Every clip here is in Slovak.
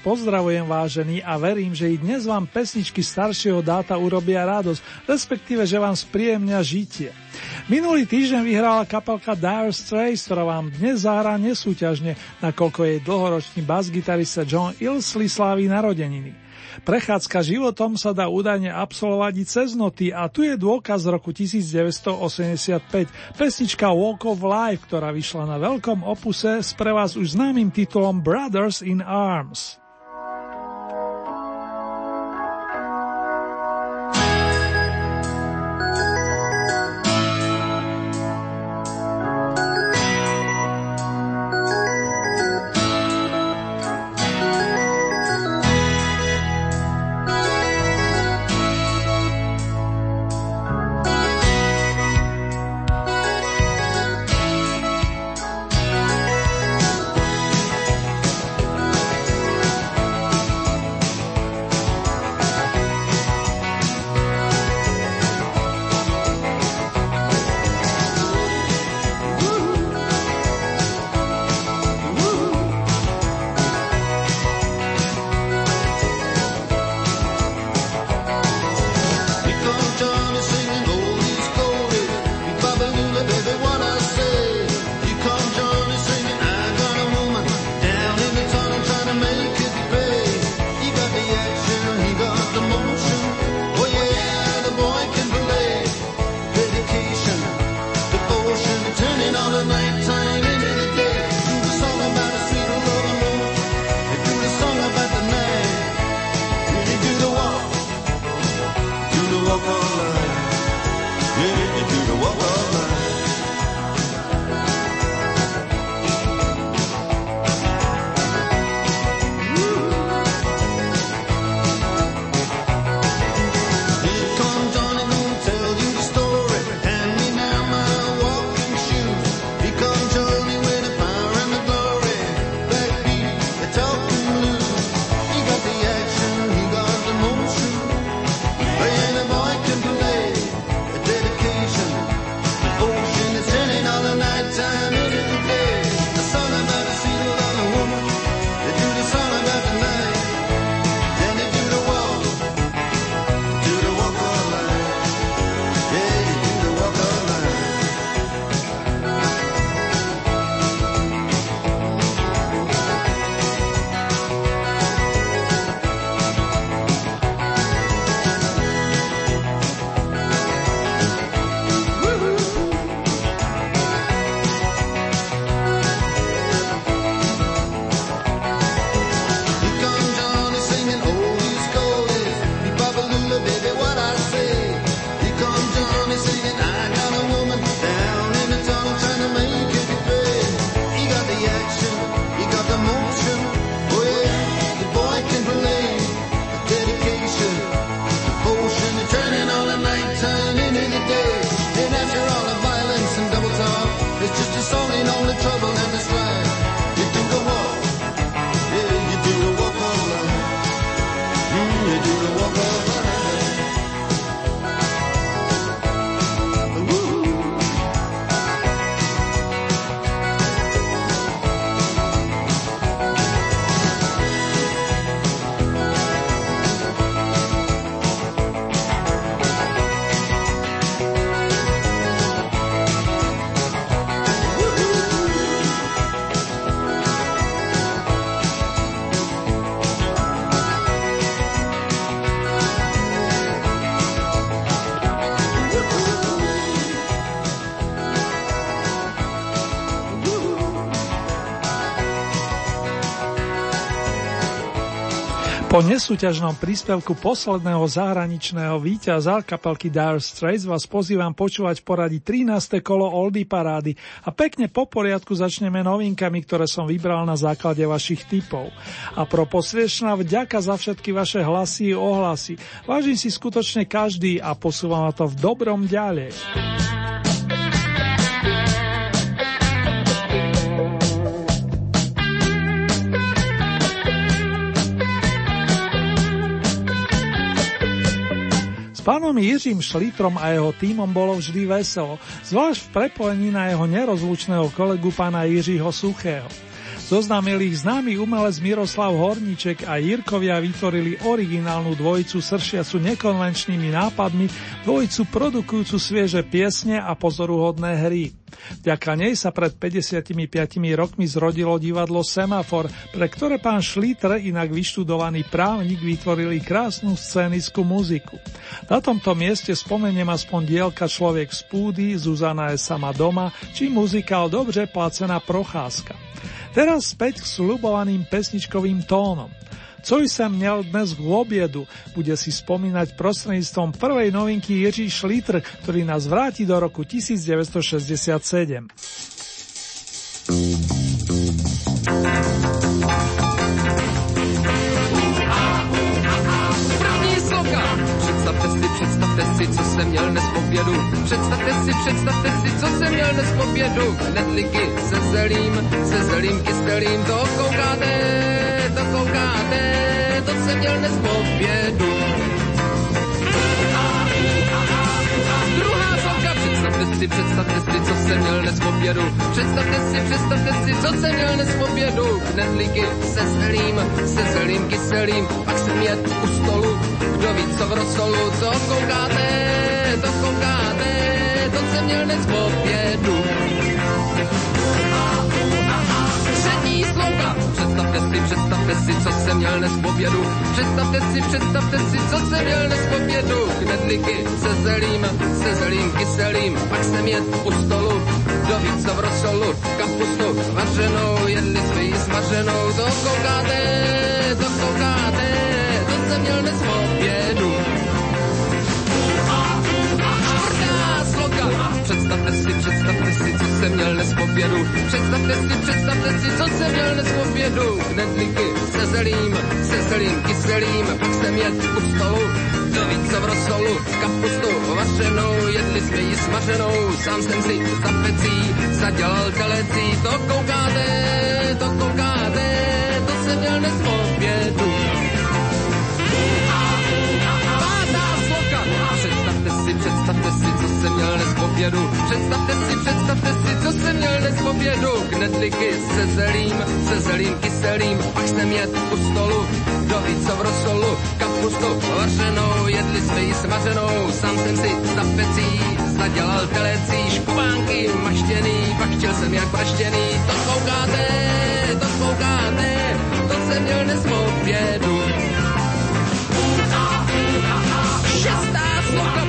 Pozdravujem vážený a verím, že i dnes vám pesničky staršieho dáta urobia radosť, respektíve, že vám spríjemnia žitie. Minulý týždeň vyhrala kapelka Dire Straits, ktorá vám dnes zahrá nesúťažne, nakoľko jej dlhoročný bas-gitarista John Ilsley sláví narodeniny. Prechádzka životom sa dá údajne absolvovať i cez noty a tu je dôkaz z roku 1985, pesnička Walk of Life, ktorá vyšla na veľkom opuse s pre vás už známym titulom Brothers in Arms. Nesúťažnom príspevku posledného zahraničného víťaza kapelky Dire Straits vás pozývam počúvať v poradí 13. kolo Oldy parády a pekne po poriadku začneme novinkami, ktoré som vybral na základe vašich typov. A pro posviešná vďaka za všetky vaše hlasy a ohlasy. Vážim si skutočne každý a posúvam to v dobrom ďalej. Pánom Jiřím Šlitrom a jeho týmom bolo vždy veselo, zvlášť v prepojení na jeho nerozlučného kolegu pána Jiřího Suchého. Zoznamil ich známy umelec Miroslav Horníček a Jirkovia vytvorili originálnu dvojicu sršiacu nekonvenčnými nápadmi, dvojicu produkujúcu svieže piesne a pozoruhodné hry. Vďaka nej sa pred 55 rokmi zrodilo divadlo Semafor, pre ktoré pán Šlítr, inak vyštudovaný právnik, vytvorili krásnu scénickú muziku. Na tomto mieste spomeniem aspoň dielka Človek z púdy, Zuzana je sama doma, či muzikál Dobře placená procházka. Teraz späť k slubovaným pesničkovým tónom. Co jsem měl dnes k obiedu, bude si spomínať prostredníctvom prvej novinky Jiří Šlítr, ktorý nás vráti do roku 1967. co jsem měl dnes v obědu. Představte si, představte si, co jsem měl dnes v obědu. Knedlíky se zelím, se zelím kyselým. To koukáte, to koukáte, to jsem měl dnes v obědu. Si, představte si, co jsem měl dnes v obědu. Představte si, představte si, co jsem měl dnes v obědu. Knedlíky se zelím, se zelím kyselým. Pak jsem jet u stolu, kdo ví, co v rosolu, co koukáte, to koukáte, to jsem měl dnes v obědu. Slouka, představte si, představte si, co jsem měl dnes v obědu. Představte si, představte si, co jsem měl dnes v obědu. Knedlíky se zelím, se zelím kyselým, pak jsem jet u stolu, kdo ví, co v rosolu, kapustu vařenou, jedli smaženou, to koukáte, to koukáte, to jsem měl dnes v obědu. Představte si, představte si, co jsem měl dnes v obědu. Představte si, představte si, co jsem měl dnes v obědu. Knedlíky se zelím, se zelím kyselým, pak jsem jet u stolu. Kdo ví, co v rosolu, kapustu vařenou, jedli jsme ji smaženou, sám jsem si za pecí zadělal telecí. To koukáte, to koukáte, to jsem měl dnes v obědu. Představte si, představte si, co jsem měl obědu. Představte si, představte si, co jsem měl dnes v obědu. Knedlíky se zelím, se zelím kyselým, pak jsem jet u stolu. Ví, co v rosolu, kapustu vařenou, jedli jsme ji smaženou, sám jsem si za pecí zadělal telecí, škubánky maštěný, pak chtěl jsem jak praštěný. To koukáte, to koukáte, to jsem měl dnes v obědu.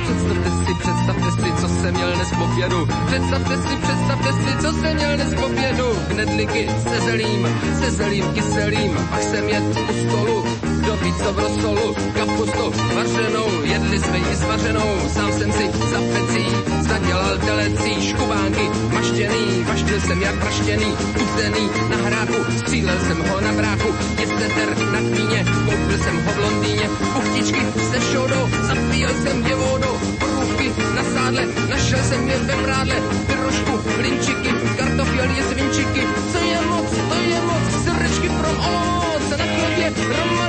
Představte si, představte si, co jsem měl dnes v obědu. Představte si, představte si, co jsem měl dnes v obědu. Knedlíky se zelím, se zelím kyselým, pak jsem jet u stolu. Co v rosolu, kapustu vařenou, jedli jsme ji smaženou, sám jsem si za pecí zadělal telecí, škubánky maštěný, vaštil jsem jak praštěný, uzený na hráku, střílel jsem ho na bráku, je seter na kmíně, koupil jsem ho v Londýně, buchtičky se šodou, zapíjel jsem je vodou, porůvky na sádle, našel jsem je ve prádle, pyrošku, hlinčiky, kartofel je svinčiky, co je moc, to je moc, srdečky from Olomouc, na chlebě od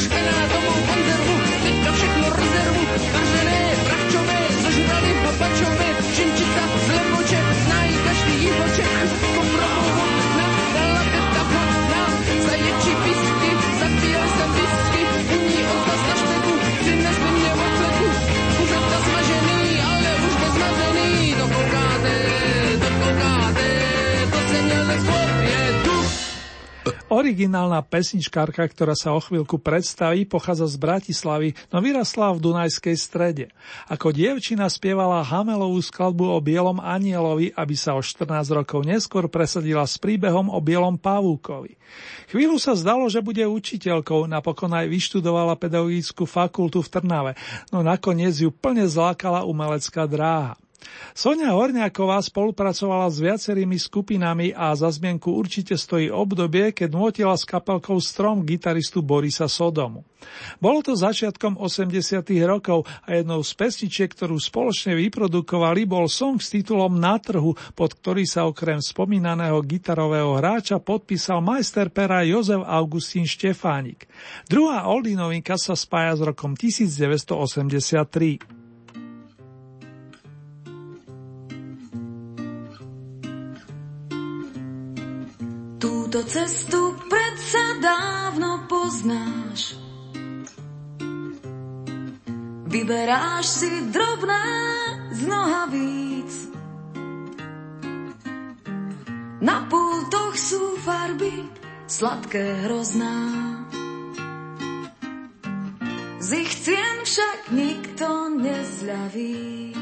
špenátovou konzervu, teďka všechno rezervu, vařené, bravčové, zožrali papačové, šinčica, zlemoče, znají každý jívoček, Originálna pesničkárka, ktorá sa o chvíľku predstaví, pochádza z Bratislavy, no vyrastla v Dunajskej strede. Ako dievčina spievala Hamelovú skladbu o Bielom anielovi, aby sa o 14 rokov neskôr presadila s príbehom o Bielom pavúkovi. Chvíľu sa zdalo, že bude učiteľkou, napokon aj vyštudovala pedagogickú fakultu v Trnave, no nakoniec ju plne zlákala umelecká dráha. Sonia Horňáková spolupracovala s viacerými skupinami a za zmienku určite stojí obdobie, keď nutila s kapelkou Strom gitaristu Borisa Sodomu. Bolo to začiatkom 80. rokov a jednou z pesničiek, ktorú spoločne vyprodukovali, bol song s titulom Na trhu, pod ktorý sa okrem spomínaného gitarového hráča podpísal majster pera Jozef Augustín Štefánik. Druhá oldie novinka sa spája s rokom 1983. Túto cestu predsa dávno poznáš. Vyberáš si drobné z víc. Na pultoch sú farby sladké hrozná. Z ich cien však nikto nezľaví.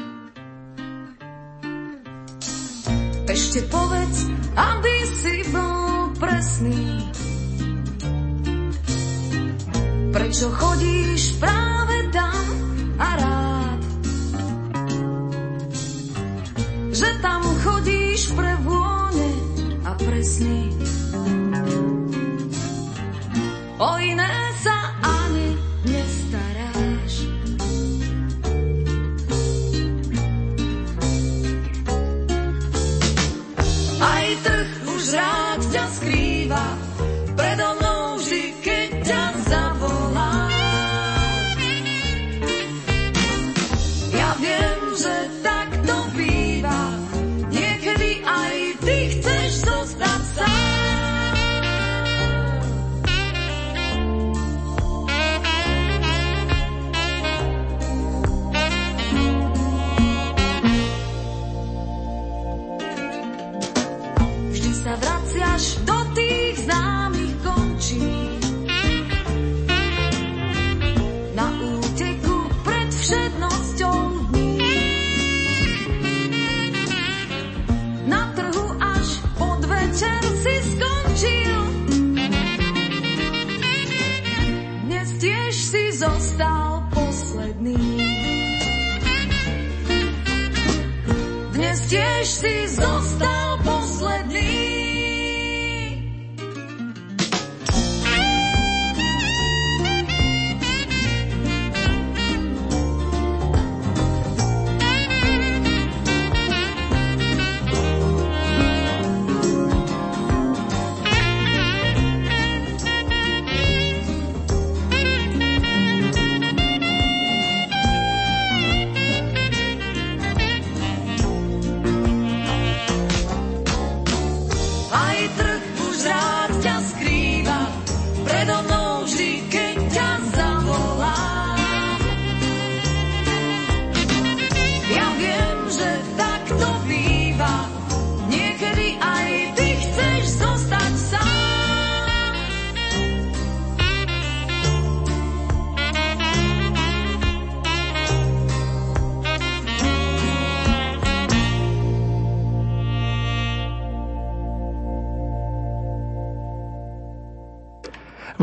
Ešte povedz, aby si bol presný. Prečo chodíš práve tam a rád? Že tam chodíš pre vône a presný. O iné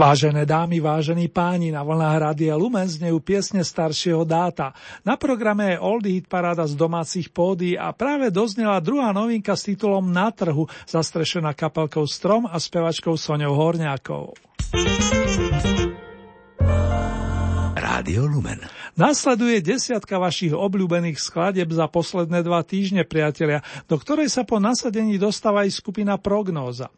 Vážené dámy, vážení páni, na vlnách Rádia Lumen znejú piesne staršieho dáta. Na programe je Oldie Hit Paráda z domácich pódy a práve doznela druhá novinka s titulom Na trhu, zastrešená kapelkou Strom a spevačkou Soňou Horňákou. Rádio Lumen. Nasleduje desiatka vašich obľúbených skladeb za posledné dva týždne, priatelia, do ktorej sa po nasadení dostáva aj skupina Prognóza.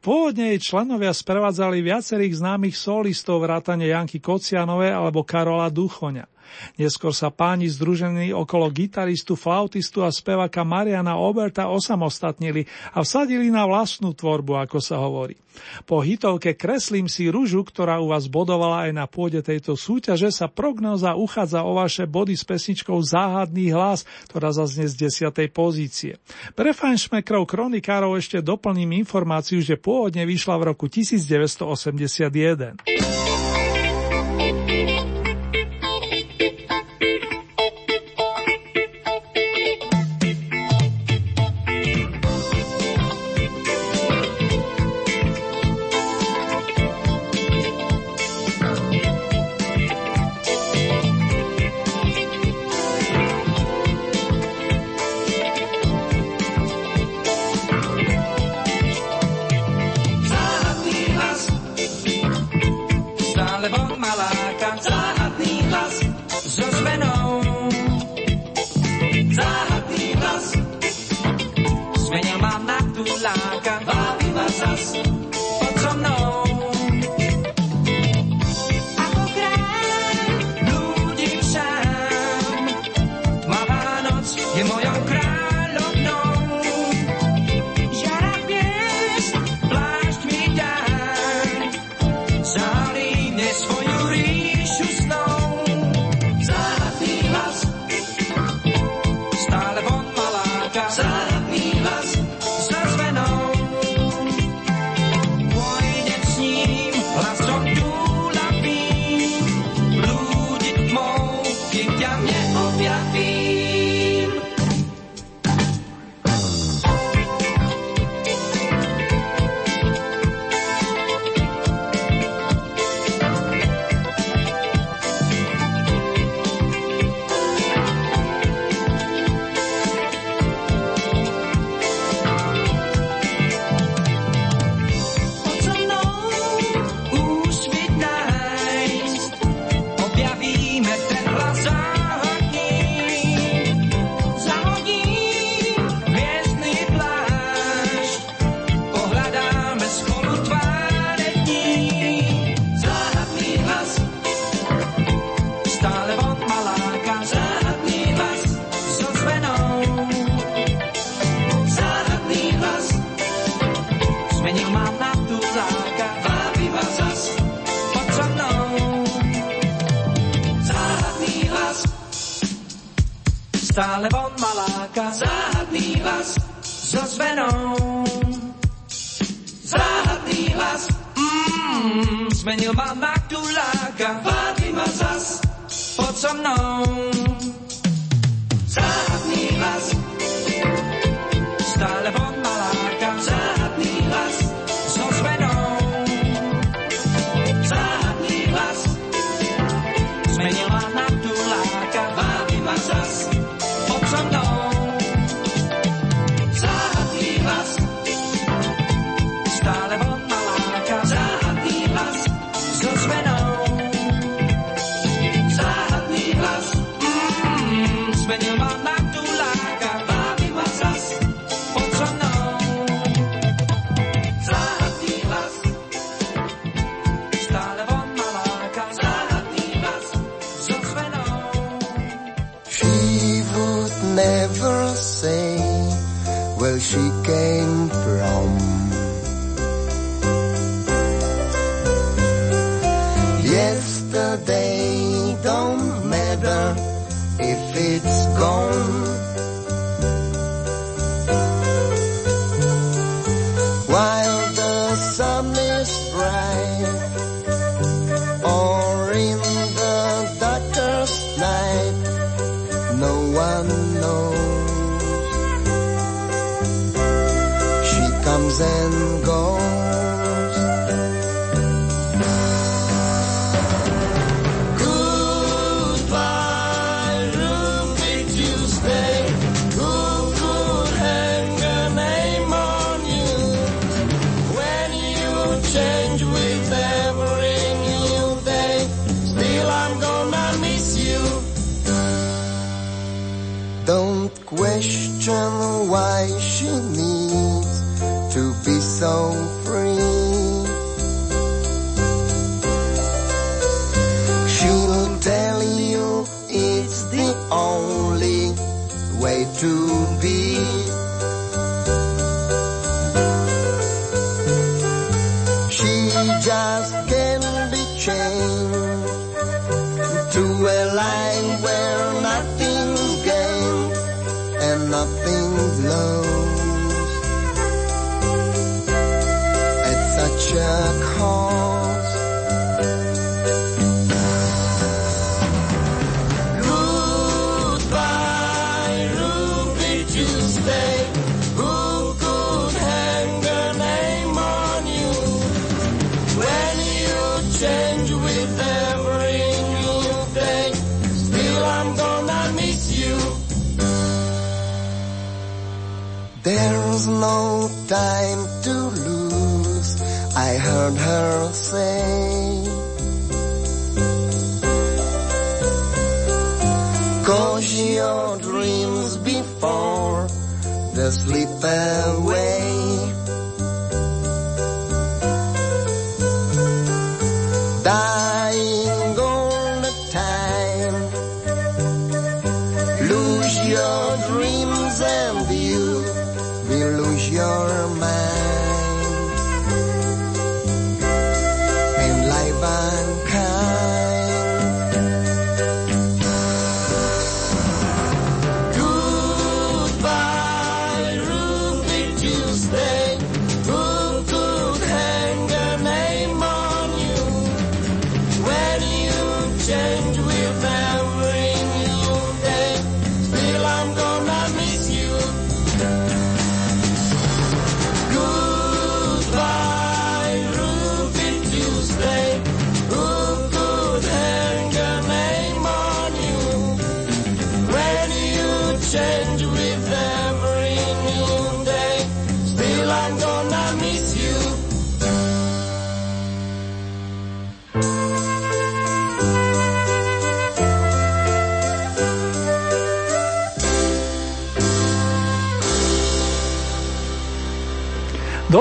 Pôvodne jej členovia sprevádzali viacerých známych solistov vrátane Janky Kocianovej alebo Karola Duchoňa. Neskôr sa páni združení okolo gitaristu, flautistu a speváka Mariana Oberta osamostatnili a vsadili na vlastnú tvorbu, ako sa hovorí. Po hitovke Kreslím si ružu, ktorá u vás bodovala aj na pôde tejto súťaže, sa prognoza uchádza o vaše body s pesničkou Záhadný hlas, ktorá zaznie z 10. pozície. Pre fanšmekrov kronikárov ešte doplním informáciu, že pôvodne vyšla v roku 1981.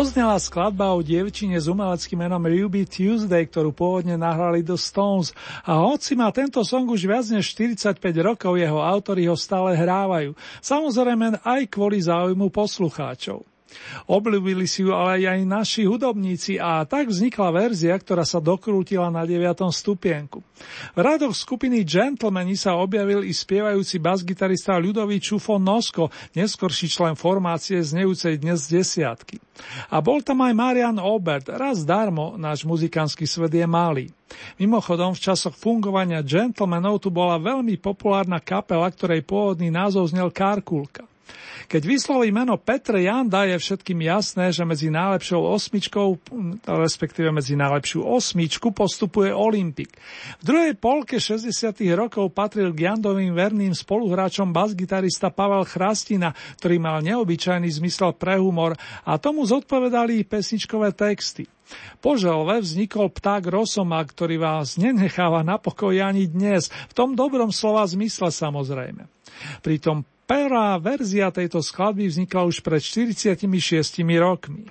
Doznela skladba o dievčine s umeleckým menom Ruby Tuesday, ktorú pôvodne nahrali The Stones a hoci má tento song už viac než 45 rokov, jeho autori ho stále hrávajú. Samozrejme aj kvôli záujmu poslucháčov. Obľúbili si ju ale aj naši hudobníci a tak vznikla verzia, ktorá sa dokrútila na 9. stupienku. V radoch skupiny Gentlemani sa objavil i spievajúci basgitarista ľudový Čufo Nosko, neskorší člen formácie znejúcej dnes desiatky. A bol tam aj Marian Obert, raz darmo, náš muzikánsky svet je malý. Mimochodom, v časoch fungovania Gentlemanov tu bola veľmi populárna kapela, ktorej pôvodný názov znel Karkulka. Keď vysloví meno Petre Janda, je všetkým jasné, že medzi najlepšou osmičkou, respektíve medzi najlepšiu osmičku postupuje Olympik. V druhej polke 60. rokov patril k Jandovým verným spoluhráčom basgitarista Pavel Chrastina, ktorý mal neobyčajný zmysel pre humor a tomu zodpovedali pesničkové texty. Po želve vznikol pták Rosoma, ktorý vás nenecháva na pokoji ani dnes, v tom dobrom slova zmysle samozrejme. Pritom Prvá verzia tejto skladby vznikla už pred 46 rokmi.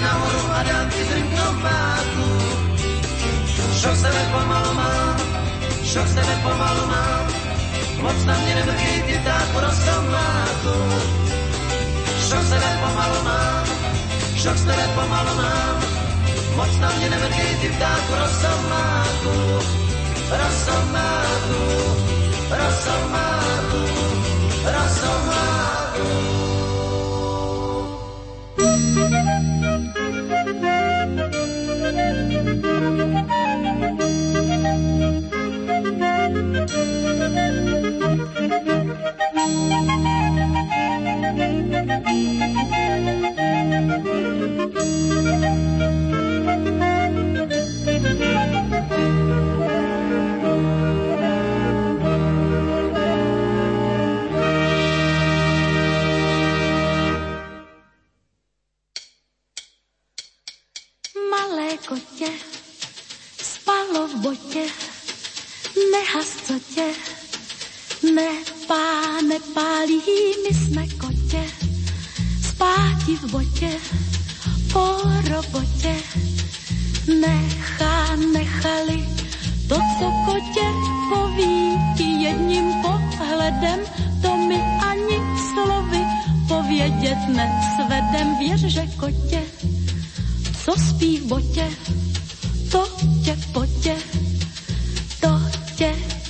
Nahoru a dám ti zrnkno máku. Šok se pomalu mám, šok se pomalu mám, moc na mě nemrký ty ptáku rosomáku. Šok se pomalu mám, šok se pomalu mám, moc na mě nemrký ty my jsme kotě, spáti v botě, po robotě. Nechá, nechali to, co kotě poví, jedním pohledem, to mi ani slovy povědět nesvedem. Věř, že kotě, co spí v botě, to tě potě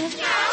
Yeah.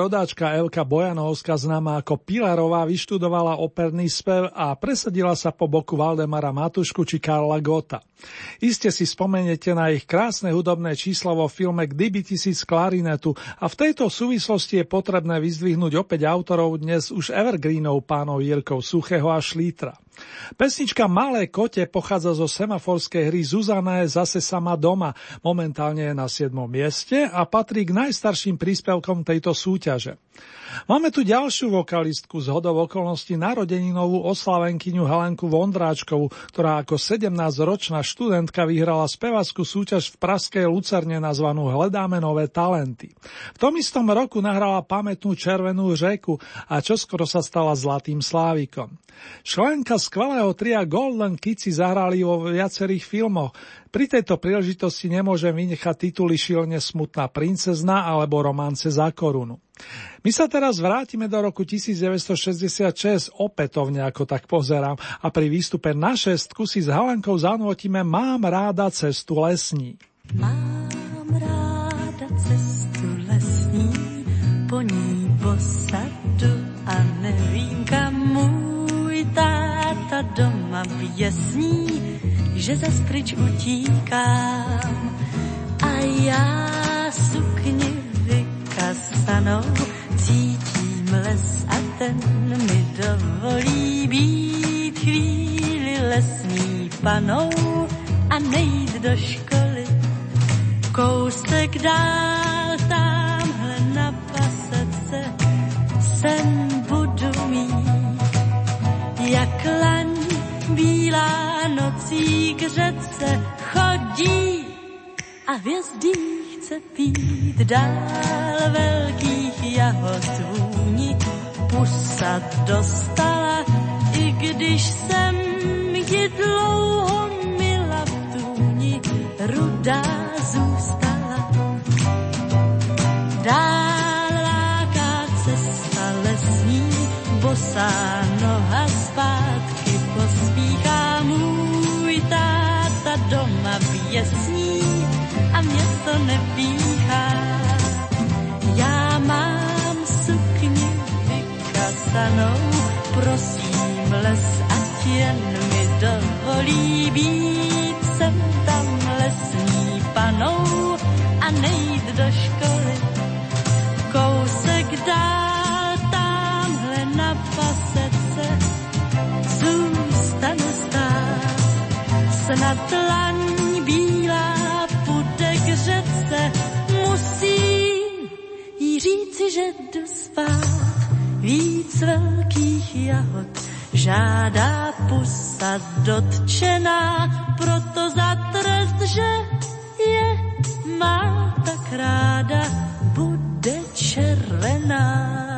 Rodáčka Elka Bojanovská známa ako Pilarová vyštudovala operný spev a presadila sa po boku Valdemara Matušku či Karla Gota. Iste si spomeniete na ich krásne hudobné číslo vo filme Kdyby tisíc klarinetu a v tejto súvislosti je potrebné vyzdvihnúť opäť autorov dnes už evergreenov pánov Jirkov Suchého a Šlítra. Pesnička Malé kote pochádza zo semaforskej hry Zuzana je zase sama doma. Momentálne je na 7. mieste a patrí k najstarším príspevkom tejto súťaže. Máme tu ďalšiu vokalistku z hodov okolností narodeninovú oslavenkyňu Helenku Vondráčkovú, ktorá ako 17-ročná študentka vyhrala spevackú súťaž v Praskej Lucerne nazvanú Hledáme nové talenty. V tom istom roku nahrala pamätnú Červenú řeku a čoskoro sa stala Zlatým slávikom. Členka skvelého tria Golden Kids zahrali vo viacerých filmoch, pri tejto príležitosti nemôžem vynechať tituly Šilne smutná princezna alebo Romance za korunu. My sa teraz vrátime do roku 1966, opätovne ako tak pozerám, a pri výstupe na šestku si s Halenkou zanotíme Mám ráda cestu lesní. Mám ráda cestu lesní, po ní posadu a nevím kam můj táta doma běsní, že za pryč utíkám a já vykasanou cítím les a ten mi dovolí být chvíli lesní panou a nejít do školy. Kousek dál tamhle na pasece sen budu mít, jak laň bílá nocí k řece chodí a hvězdy chce pít dál velkých jahod vůni. Pusa dostala, i když jsem ji dlouho mila v tůni, rudá zůstala. Dál láká cesta lesní, bosá noha zpátky pospíchá můj táta doma běsní a mě to nepíchá. Vykasanou, prosím les a jen mi dovolí být sem tam lesní panou a nejít do školy. Kousek dál tamhle na pasece zůstanu stát. Snad laň bílá půjde k řece, musím jí říci, že jdu spát. Víc velkých jahod žádá pusa dotčená, proto za trest, že je má tak ráda, bude červená.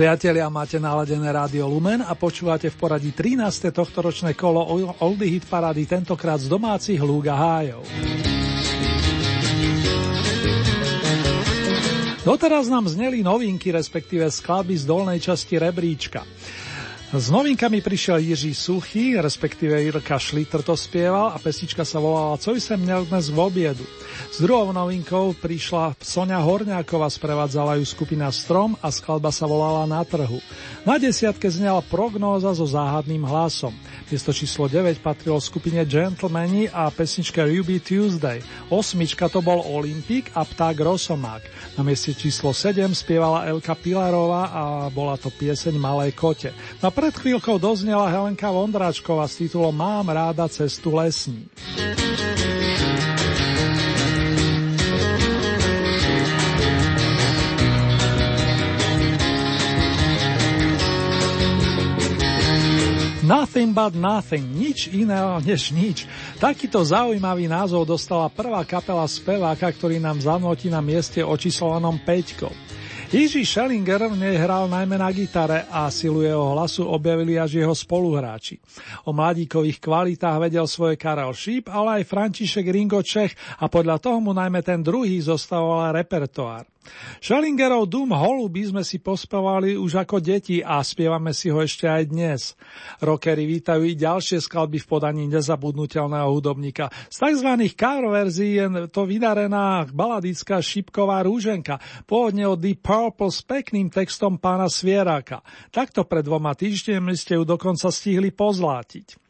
Priatelia, máte naladené rádio Lumen a počúvate v poradí 13. tohtoročné kolo Oldie Hit Parady, tentokrát z domácich lúk a hájov. Doteraz nám zneli novinky, respektíve skladby z dolnej časti rebríčka. S novinkami prišiel Jiří Suchý, respektíve Jirka Šliter to spieval a pesnička sa volala Co som měl dnes v obiedu. S druhou novinkou prišla Sonia Horňáková, sprevádzala ju skupina Strom a skladba sa volala Na trhu. Na desiatke znela prognóza so záhadným hlasom. Miesto číslo 9 patrilo skupine Gentlemani a pesnička Ruby Tuesday. Osmička to bol Olympic a Pták Rosomák. Na mieste číslo 7 spievala Elka Pilarová a bola to pieseň Malej kote. Na pred chvíľkou doznela Helenka Vondráčková s titulom Mám ráda cestu lesní. Nothing but nothing, nič iného než nič. Takýto zaujímavý názov dostala prvá kapela speváka, ktorý nám zanotí na mieste očíslovanom Peťkou. Jiří Schellinger v nej hral najmä na gitare a silu jeho hlasu objavili až jeho spoluhráči. O mladíkových kvalitách vedel svoje Karel Šíp, ale aj František Ringo Čech a podľa toho mu najmä ten druhý zostavoval repertoár. Schellingerov Dum by sme si pospevali už ako deti a spievame si ho ešte aj dnes. Rockery vítajú i ďalšie skladby v podaní nezabudnutelného hudobníka. Z tzv. cover verzií je to vydarená baladická šipková rúženka, pôvodne od Deep Purple s pekným textom pána Svieráka. Takto pred dvoma týždňami ste ju dokonca stihli pozlátiť.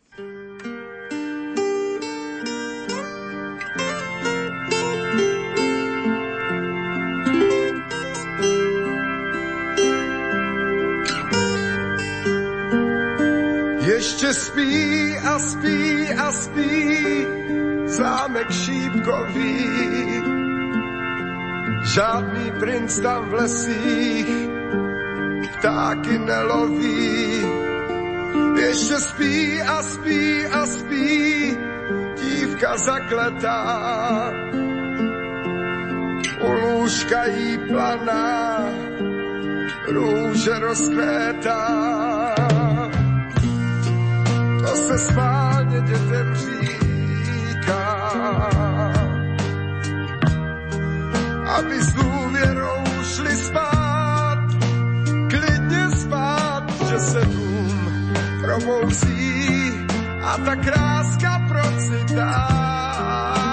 Ještě spí a spí a spí zámek šípkový. Žádný princ tam v lesích ptáky neloví. Ještě spí a spí a spí dívka zakletá. U lůžka jí planá, růže rozkvétá to se schválně dětem říká. Aby s důvěrou šli spát, klidně spát, že se dům probouzí a ta kráska procitá.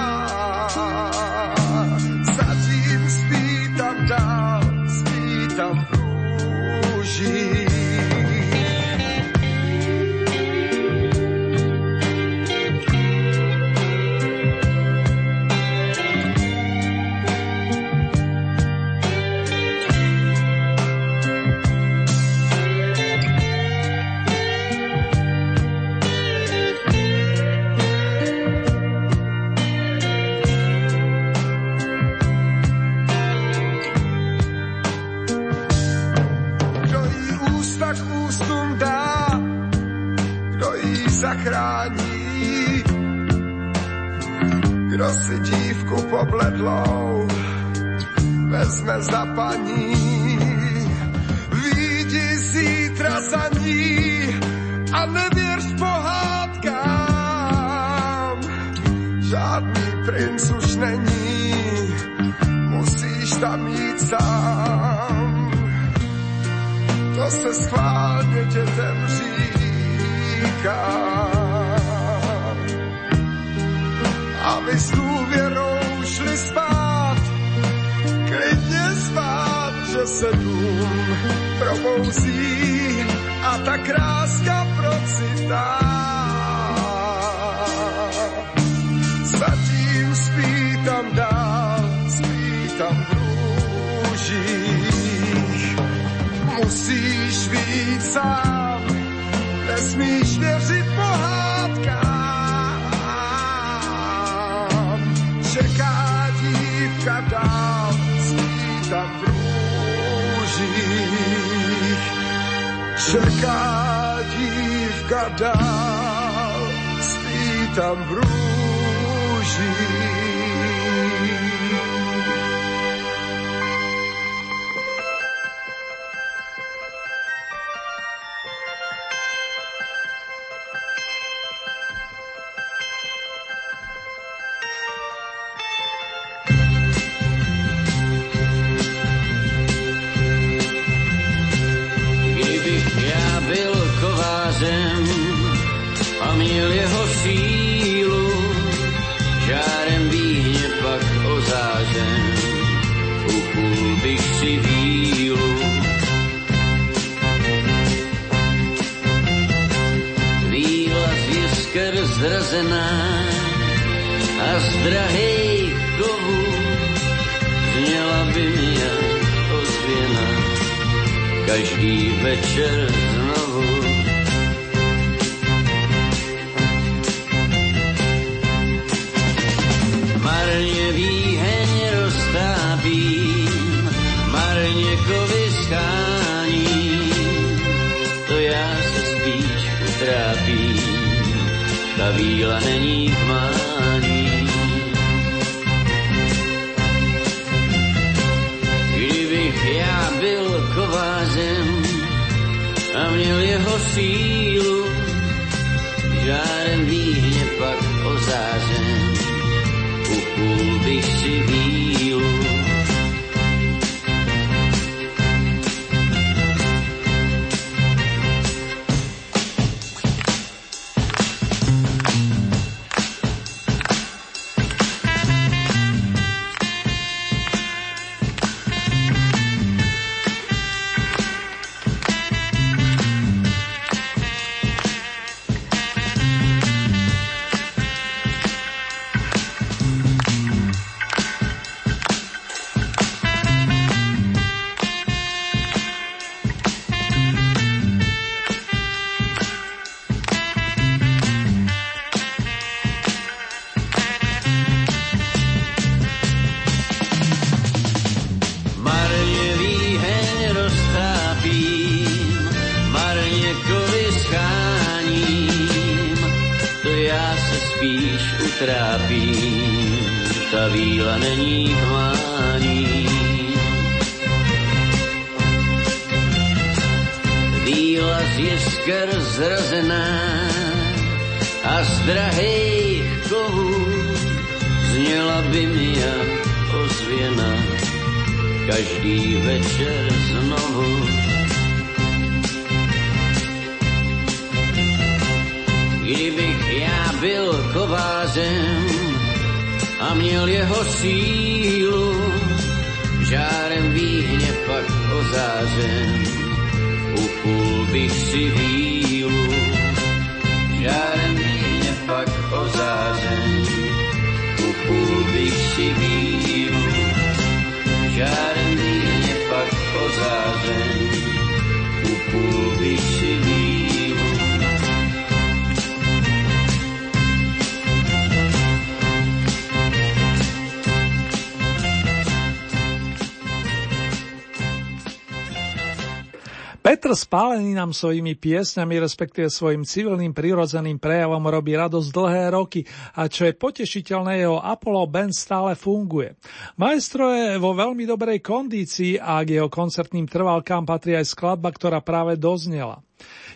Spálený nám svojimi piesňami, respektíve svojim civilným prirodzeným prejavom robí radosť dlhé roky a čo je potešiteľné, jeho Apollo Band stále funguje. Maestro je vo veľmi dobrej kondícii a k jeho koncertným trvalkám patrí aj skladba, ktorá práve doznela.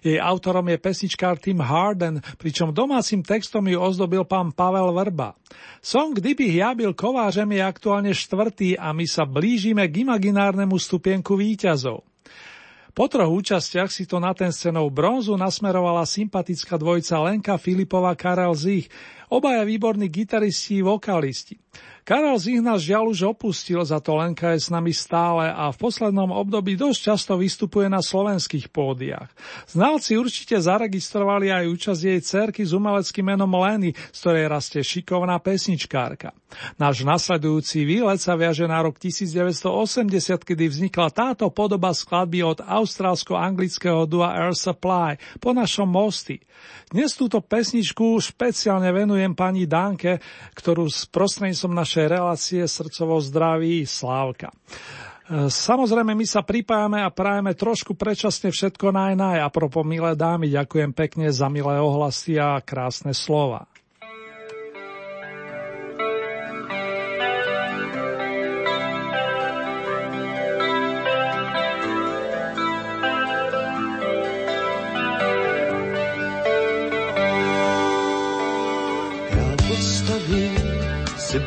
Jej autorom je pesničkár Tim Harden, pričom domácim textom ju ozdobil pán Pavel Vrba. Song Kdybych ja byl kovážem je aktuálne štvrtý a my sa blížime k imaginárnemu stupienku výťazov. Po troch účastiach si to na ten scenou bronzu nasmerovala sympatická dvojica Lenka Filipova Karel Zich, obaja výborní gitaristi a vokalisti. Karel Zich nás žiaľ už opustil, za to Lenka je s nami stále a v poslednom období dosť často vystupuje na slovenských pódiách. Znalci určite zaregistrovali aj účasť jej cerky s umeleckým menom Leny, z ktorej rastie šikovná pesničkárka. Náš nasledujúci výlet sa viaže na rok 1980, kedy vznikla táto podoba skladby od austrálsko-anglického dua Air Supply po našom mosti. Dnes túto pesničku špeciálne venujem pani Danke, ktorú s prostredníctvom našej relácie srdcovo zdraví Slávka. E, samozrejme, my sa pripájame a prajeme trošku predčasne všetko naj. A propo, milé dámy, ďakujem pekne za milé ohlasy a krásne slova.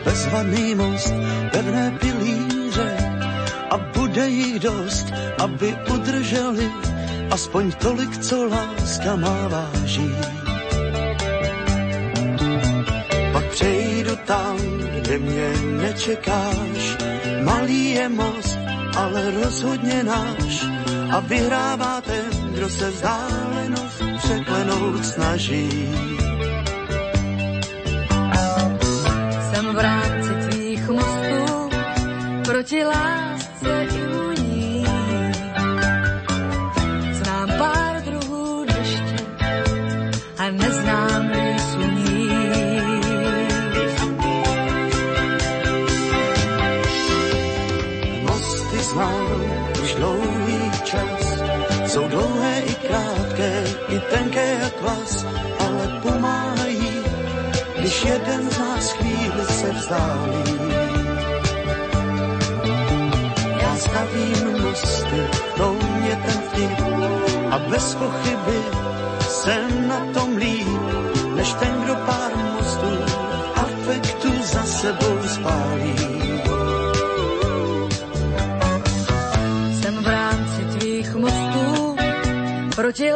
Bezvaný most, pevné pilíře a bude jich dost, aby udrželi aspoň tolik, co láska má váží. Pak přejdu tam, kde mě nečekáš, malý je most, ale rozhodně náš a vyhrává ten, kdo se vzdálenost překlenout snaží. Proti lásce i uní. Znám pár druhů deště a neznám suní. Mosty znám už čas, jsou dlouhé i krátké, i tenké jak vás, ale pomáhají, když jeden z nás chvíli se vzdálí. Bez pochyby jsem na tom líp, než ten, kdo pár mostů afektu za sebou spálí. Jsem v rámci tvých mostů proti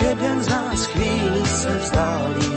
když jeden z nás chvíli se vzdálí.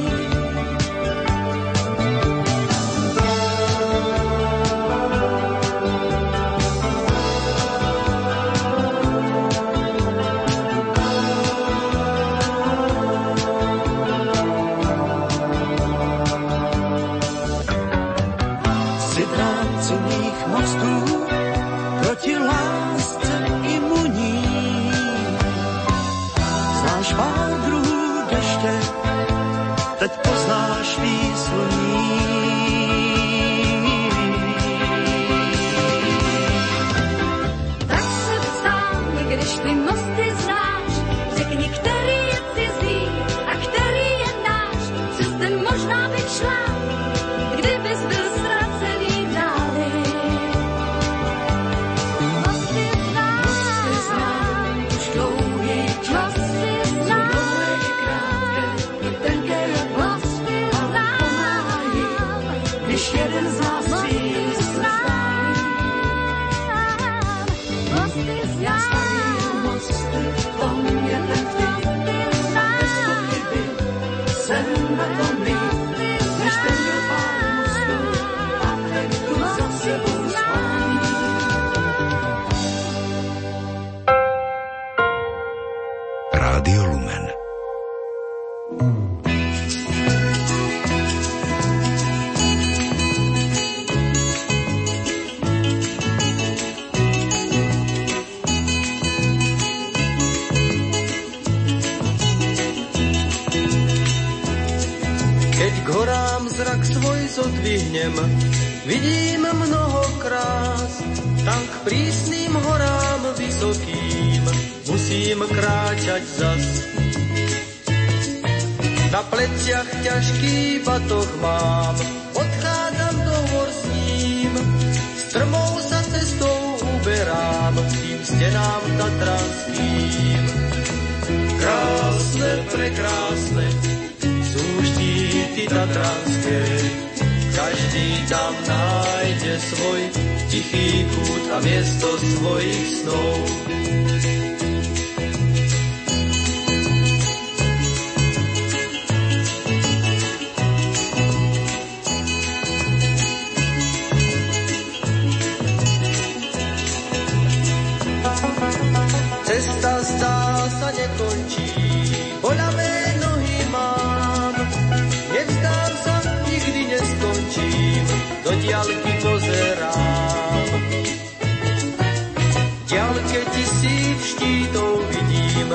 tam nájde svoj tichý kút a miesto svojich snov.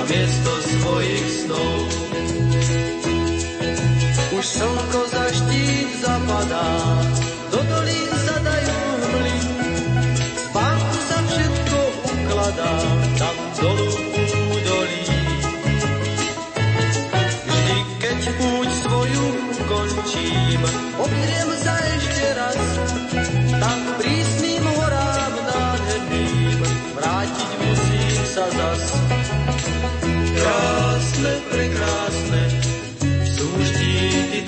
na miesto svojich snov. Už slnko za štít zapadá, do dolín zadajú hmly. Spánku sa všetko ukladá, tam dolu údolí. Vždy, keď púť svoju končím, obzriem sa ešte raz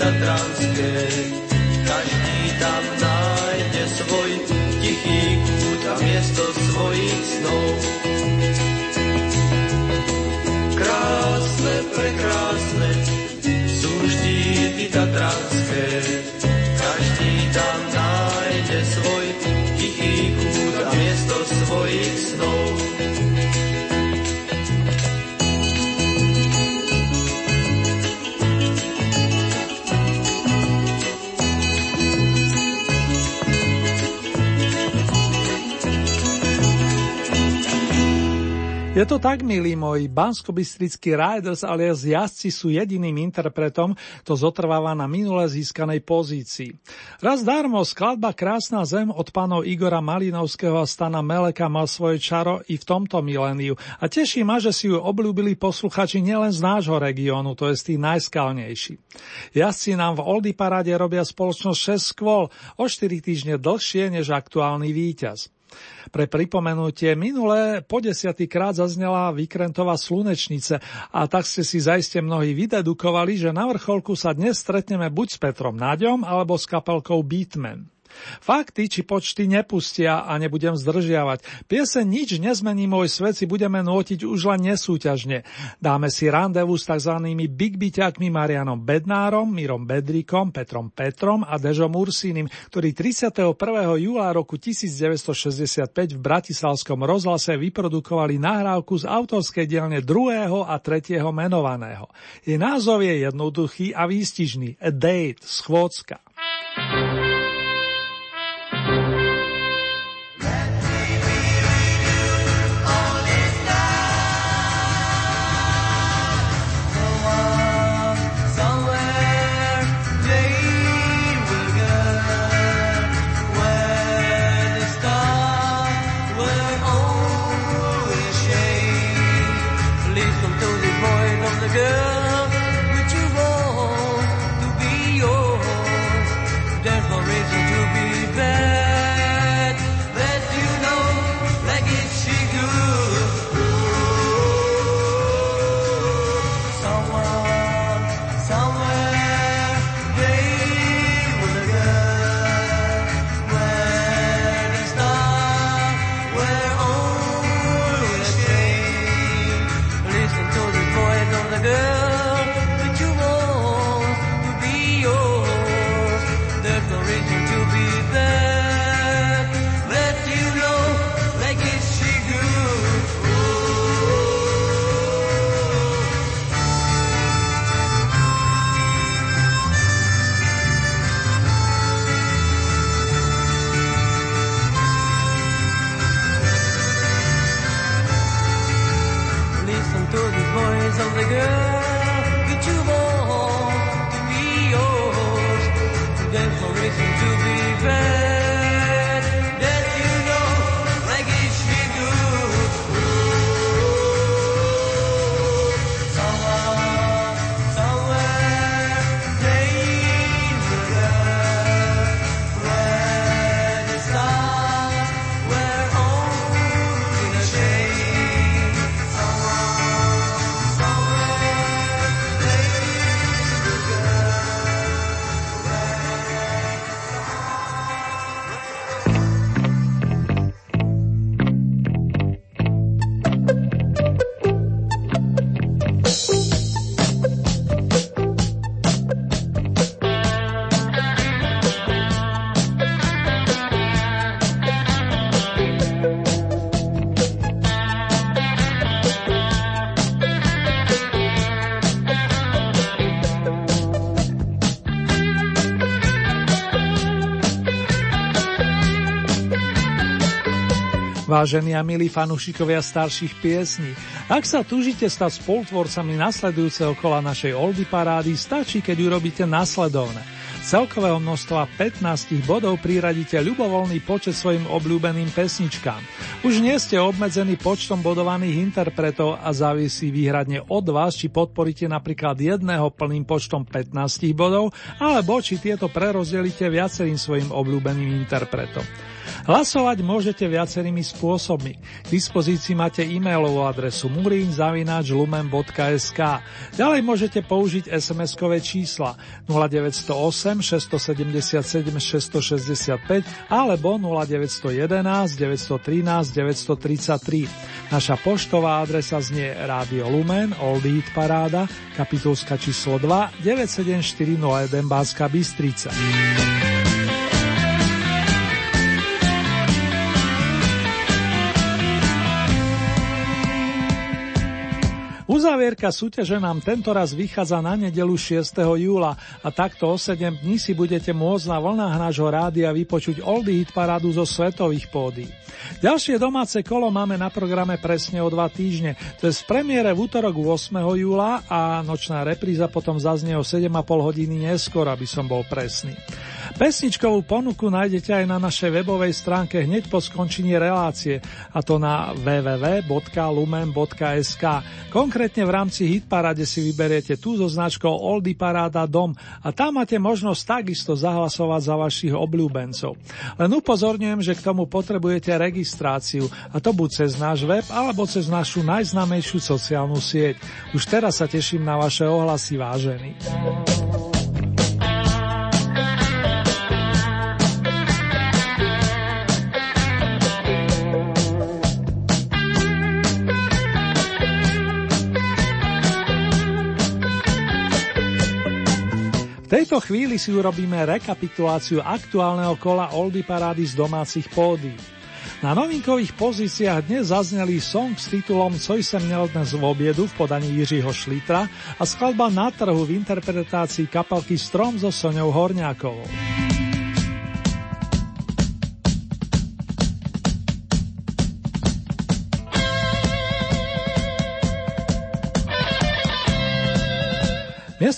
Tatranské. Každý tam nájde svoj tichý kút a miesto svojich snov. To tak, milí moji, banskobistrickí Riders alias jazdci sú jediným interpretom, to zotrváva na minule získanej pozícii. Raz darmo skladba Krásna zem od pánov Igora Malinovského a Stana Meleka mal svoje čaro i v tomto miléniu a teší ma, že si ju obľúbili posluchači nielen z nášho regiónu, to je z najskalnejší. Jazdci nám v Oldy paráde robia spoločnosť 6 skôl, o 4 týždne dlhšie než aktuálny víťaz. Pre pripomenutie minulé po desiatý krát zaznela Vykrentová slunečnice a tak ste si zaiste mnohí vydedukovali, že na vrcholku sa dnes stretneme buď s Petrom Naďom alebo s kapelkou Beatman. Fakty či počty nepustia a nebudem zdržiavať. Piese Nič nezmení môj svet si budeme nôtiť už len nesúťažne. Dáme si randevu s tzv. big byťakmi Marianom Bednárom, Mirom Bedríkom, Petrom Petrom a Dežom Ursínim, ktorí 31. júla roku 1965 v Bratislavskom rozhlase vyprodukovali nahrávku z autorskej dielne druhého a tretieho menovaného. Jej názov je jednoduchý a výstižný – A Date, schôdzka. Vážení a milí fanúšikovia starších piesní, ak sa túžite stať spolutvorcami nasledujúceho kola našej Oldy parády, stačí, keď urobíte nasledovné. Celkového množstva 15 bodov priradíte ľubovoľný počet svojim obľúbeným pesničkám. Už nie ste obmedzení počtom bodovaných interpretov a závisí výhradne od vás, či podporíte napríklad jedného plným počtom 15 bodov, alebo či tieto prerozdelíte viacerým svojim obľúbeným interpretom. Hlasovať môžete viacerými spôsobmi. K dispozícii máte e-mailovú adresu murinzavinačlumen.sk Ďalej môžete použiť SMS-kové čísla 0908 677 665 alebo 0911 913 933. Naša poštová adresa znie Rádio Lumen, Old Eat Paráda, kapitulska číslo 2, 97401 Báska Bystrica. Uzavierka súťaže nám tentoraz vychádza na nedelu 6. júla a takto o 7 dní si budete môcť na vlnách nášho rádia vypočuť Oldie Hit parádu zo svetových pódy. Ďalšie domáce kolo máme na programe presne o dva týždne, to je z premiére v útorok 8. júla a nočná repríza potom zaznie o 7,5 hodiny neskôr, aby som bol presný. Pesničkovú ponuku nájdete aj na našej webovej stránke hneď po skončení relácie, a to na www.lumen.sk. Konkrétne v rámci Hitparade si vyberiete tú so značkou Oldy Paráda Dom a tam máte možnosť takisto zahlasovať za vašich obľúbencov. Len upozorňujem, že k tomu potrebujete registráciu a to buď cez náš web alebo cez našu najznámejšiu sociálnu sieť. Už teraz sa teším na vaše ohlasy vážení. Tejto chvíli si urobíme rekapituláciu aktuálneho kola Oldy Parády z domácich pódy. Na novinkových pozíciách dnes zazneli song s titulom Co som měl dnes v obiedu v podaní Jiřího Šlitra a skladba na trhu v interpretácii kapelky Strom so Soňou Horňákovou.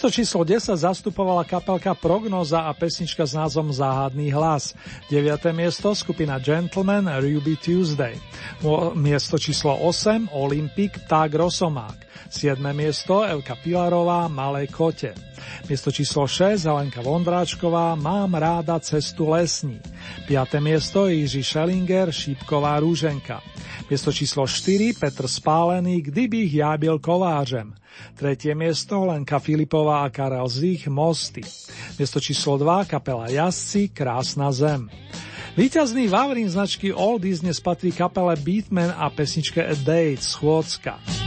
Miesto číslo 10 zastupovala kapelka Prognoza a pesnička s názvom Záhadný hlas. 9. miesto skupina Gentleman Ruby Tuesday. Miesto číslo 8 Olympic Pták Rosomák. 7. miesto Elka Pilarová Malé kote. Miesto číslo 6 Helenka Vondráčková Mám ráda cestu lesní. 5. miesto Jiří Schellinger Šípková rúženka. Miesto číslo 4 Petr Spálený Kdybych ja byl kovářem. Tretie miesto Lenka Filipová a Karel Zich Mosty. Miesto číslo 2 kapela Jazdci Krásna zem. Výťazný Vavrín značky Oldies dnes patrí kapele Beatman a pesničke A Date Schôdzka. A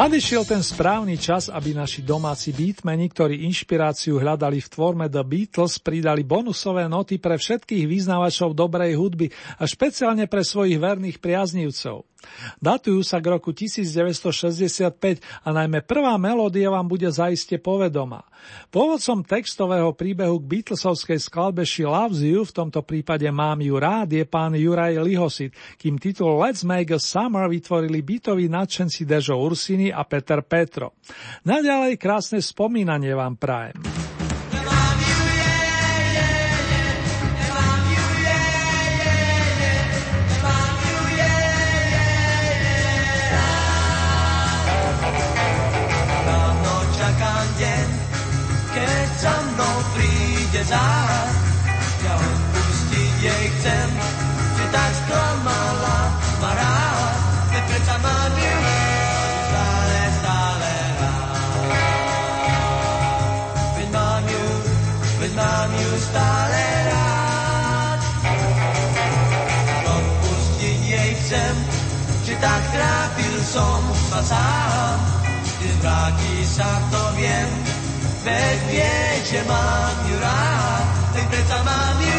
nadišiel ten správny čas, aby naši domáci beatmeni, ktorí inšpiráciu hľadali v tvorme The Beatles, pridali bonusové noty pre všetkých význavačov dobrej hudby a špeciálne pre svojich verných priaznivcov. Datujú sa k roku 1965 a najmä prvá melódia vám bude zaiste povedomá. Pôvodcom textového príbehu k Beatlesovskej skladbe She Loves You, v tomto prípade Mám ju rád, je pán Juraj Lihosit, kým titul Let's Make a Summer vytvorili bytoví nadšenci Dežo Ursini a Peter Petro. Naďalej krásne spomínanie vám prajem. Som sa sám, keď vráti sa to viem, Veď vie, že mám ju rád, veď predsa mám ju,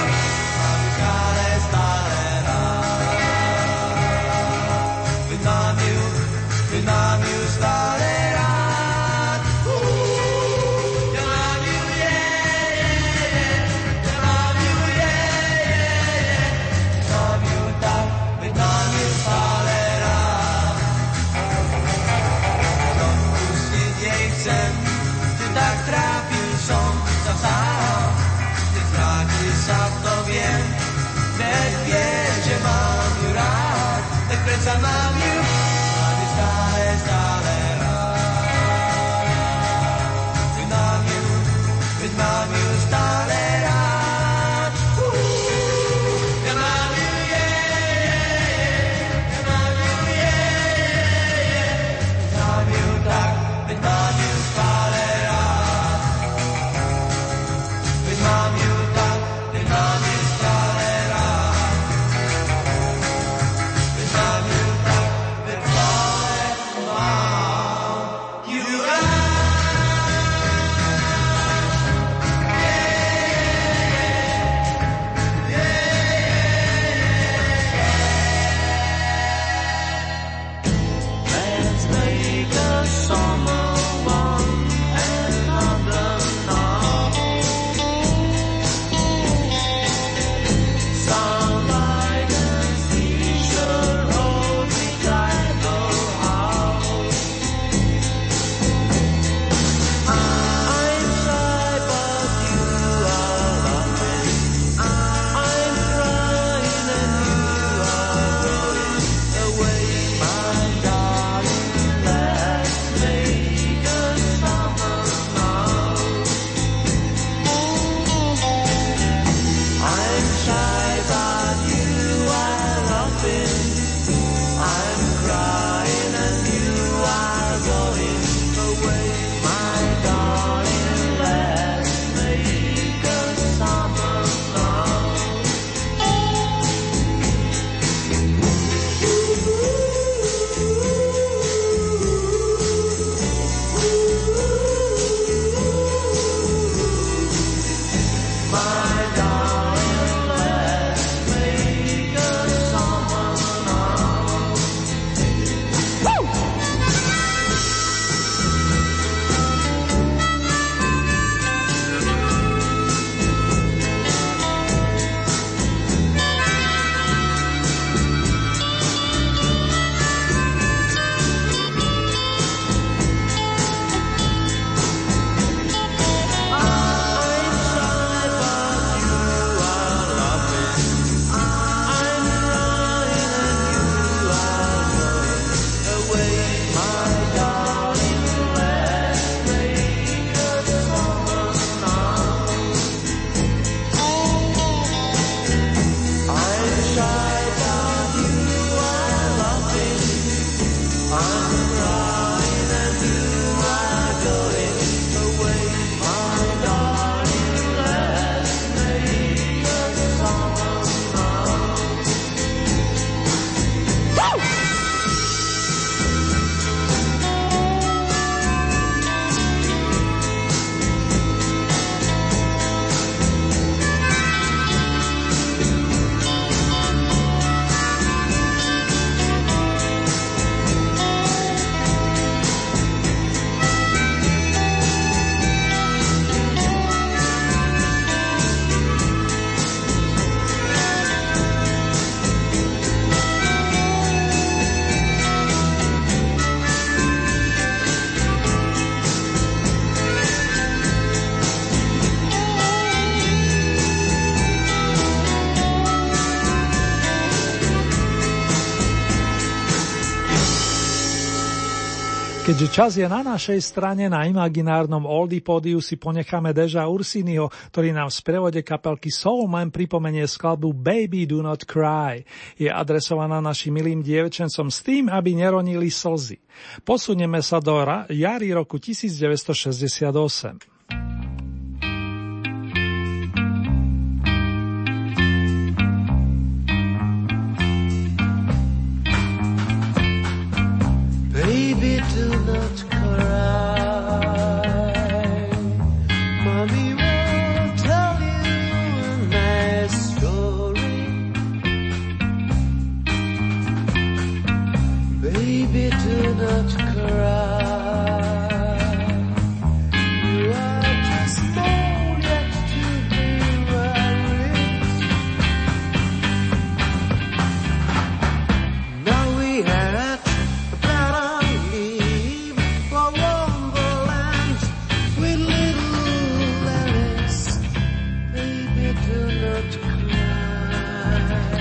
Keďže čas je na našej strane, na imaginárnom oldie pódiu si ponecháme Deža Ursiniho, ktorý nám v sprevode kapelky Soulman pripomenie skladbu Baby Do Not Cry. Je adresovaná našim milým dievčencom s tým, aby neronili slzy. Posunieme sa do jary roku 1968. Na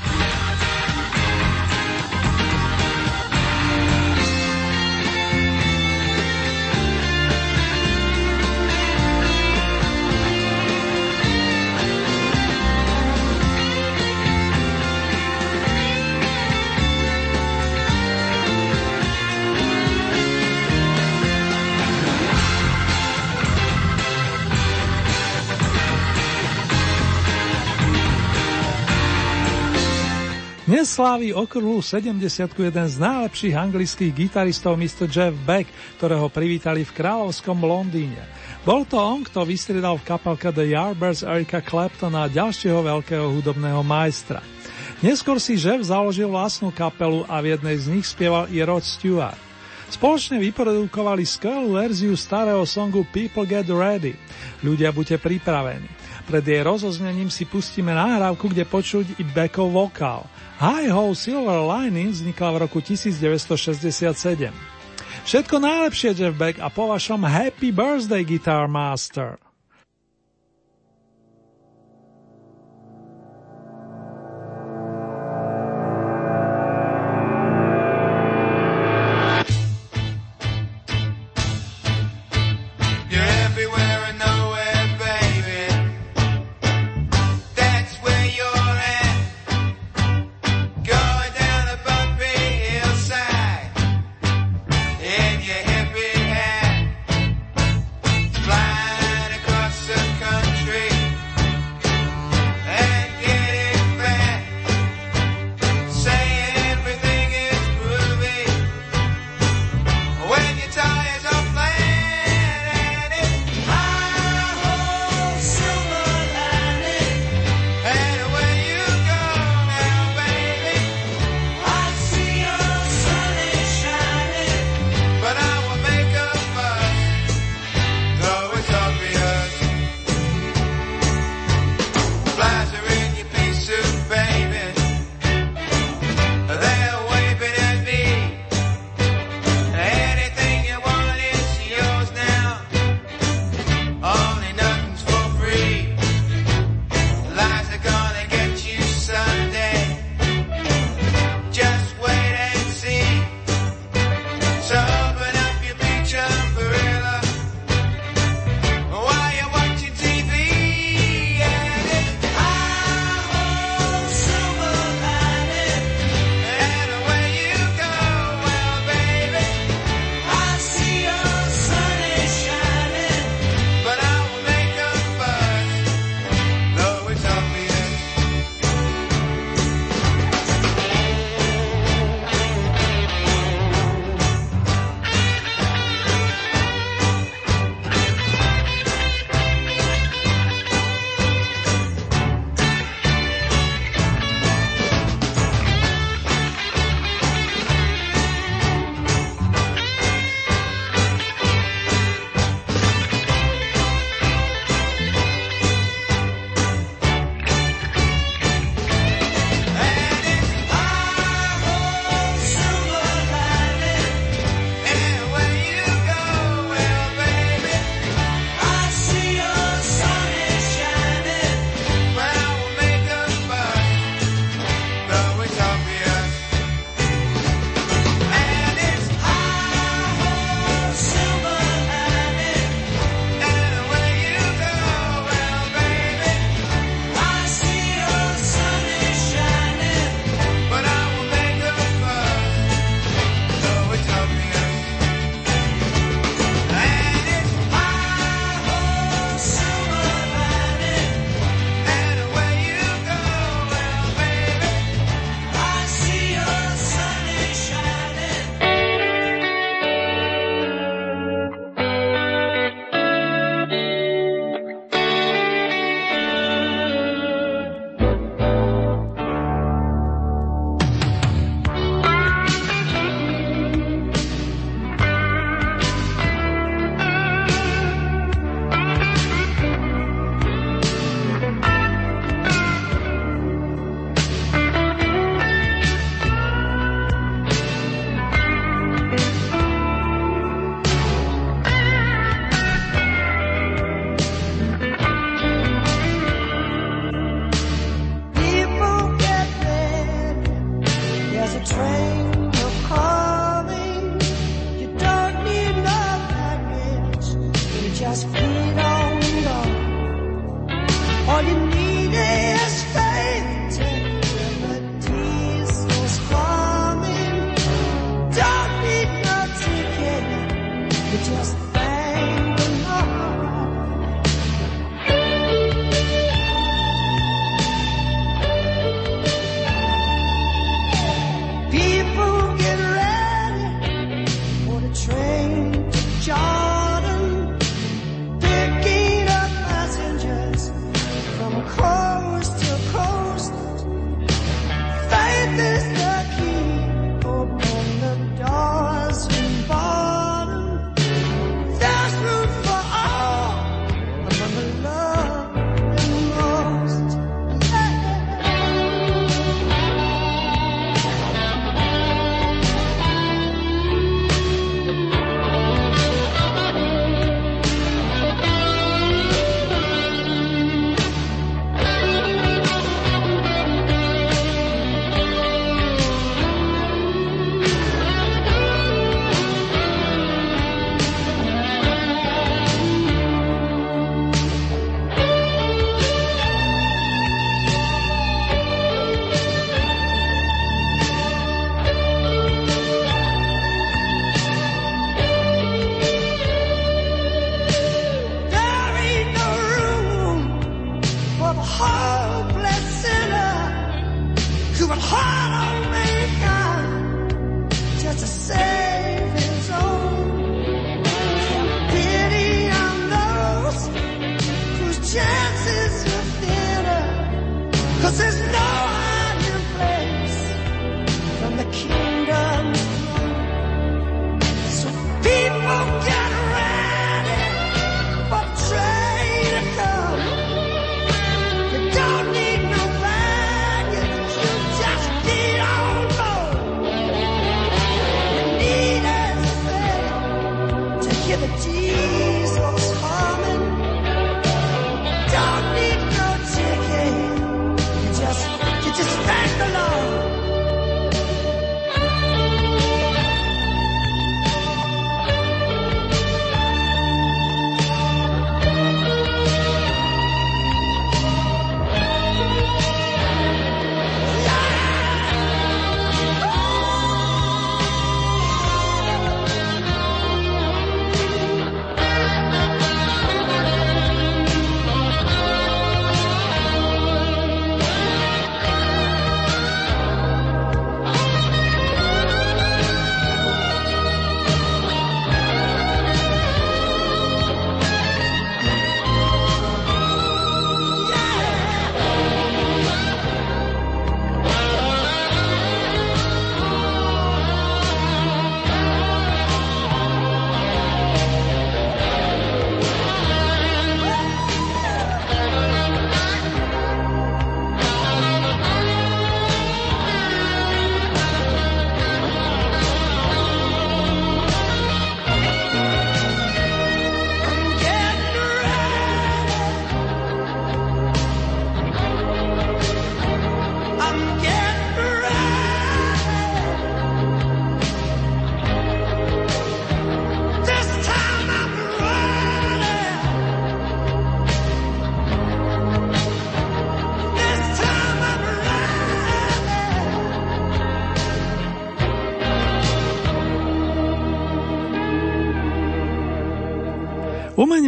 Slávi okruhu 70 jeden z najlepších anglických gitaristov Mr. Jeff Beck, ktorého privítali v kráľovskom Londýne. Bol to on, kto vystriedal v kapelke The Yardbirds Erika Claptona a ďalšieho veľkého hudobného majstra. Neskôr si Jeff založil vlastnú kapelu a v jednej z nich spieval i Rod Stewart. Spoločne vyprodukovali skvelú verziu starého songu People Get Ready. Ľudia, buďte pripravení. Pred jej rozoznením si pustíme nahrávku, kde počuť i backov vokál. High Ho Silver Lining vznikla v roku 1967. Všetko najlepšie, Jeff Beck, a po vašom Happy Birthday, Guitar Master.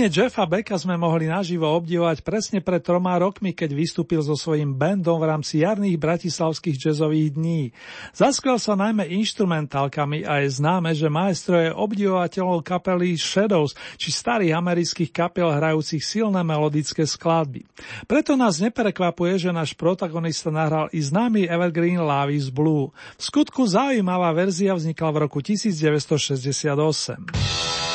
Umenie Jeffa Becka sme mohli naživo obdivovať presne pred troma rokmi, keď vystúpil so svojím bandom v rámci jarných bratislavských jazzových dní. Zaskvel sa najmä instrumentálkami a je známe, že maestro je obdivovateľom kapely Shadows či starých amerických kapel hrajúcich silné melodické skladby. Preto nás neprekvapuje, že náš protagonista nahral i známy Evergreen Love is Blue. V skutku zaujímavá verzia vznikla v roku 1968.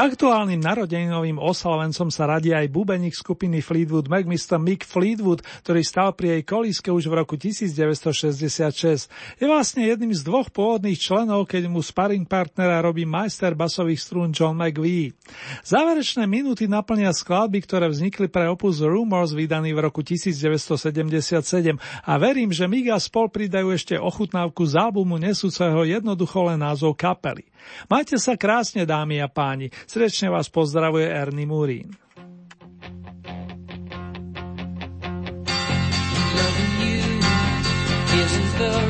Как aktuálnym narodeninovým oslavencom sa radí aj bubeník skupiny Fleetwood Mac, Mr. Mick Fleetwood, ktorý stal pri jej kolíske už v roku 1966. Je vlastne jedným z dvoch pôvodných členov, keď mu sparring partnera robí majster basových strún John McVie. Záverečné minúty naplnia skladby, ktoré vznikli pre opus Rumors vydaný v roku 1977 a verím, že Mick a spol pridajú ešte ochutnávku z albumu nesúceho jednoducho len názov kapely. Majte sa krásne, dámy a páni. Srdečne vás pozdravuje Ernie Murín. the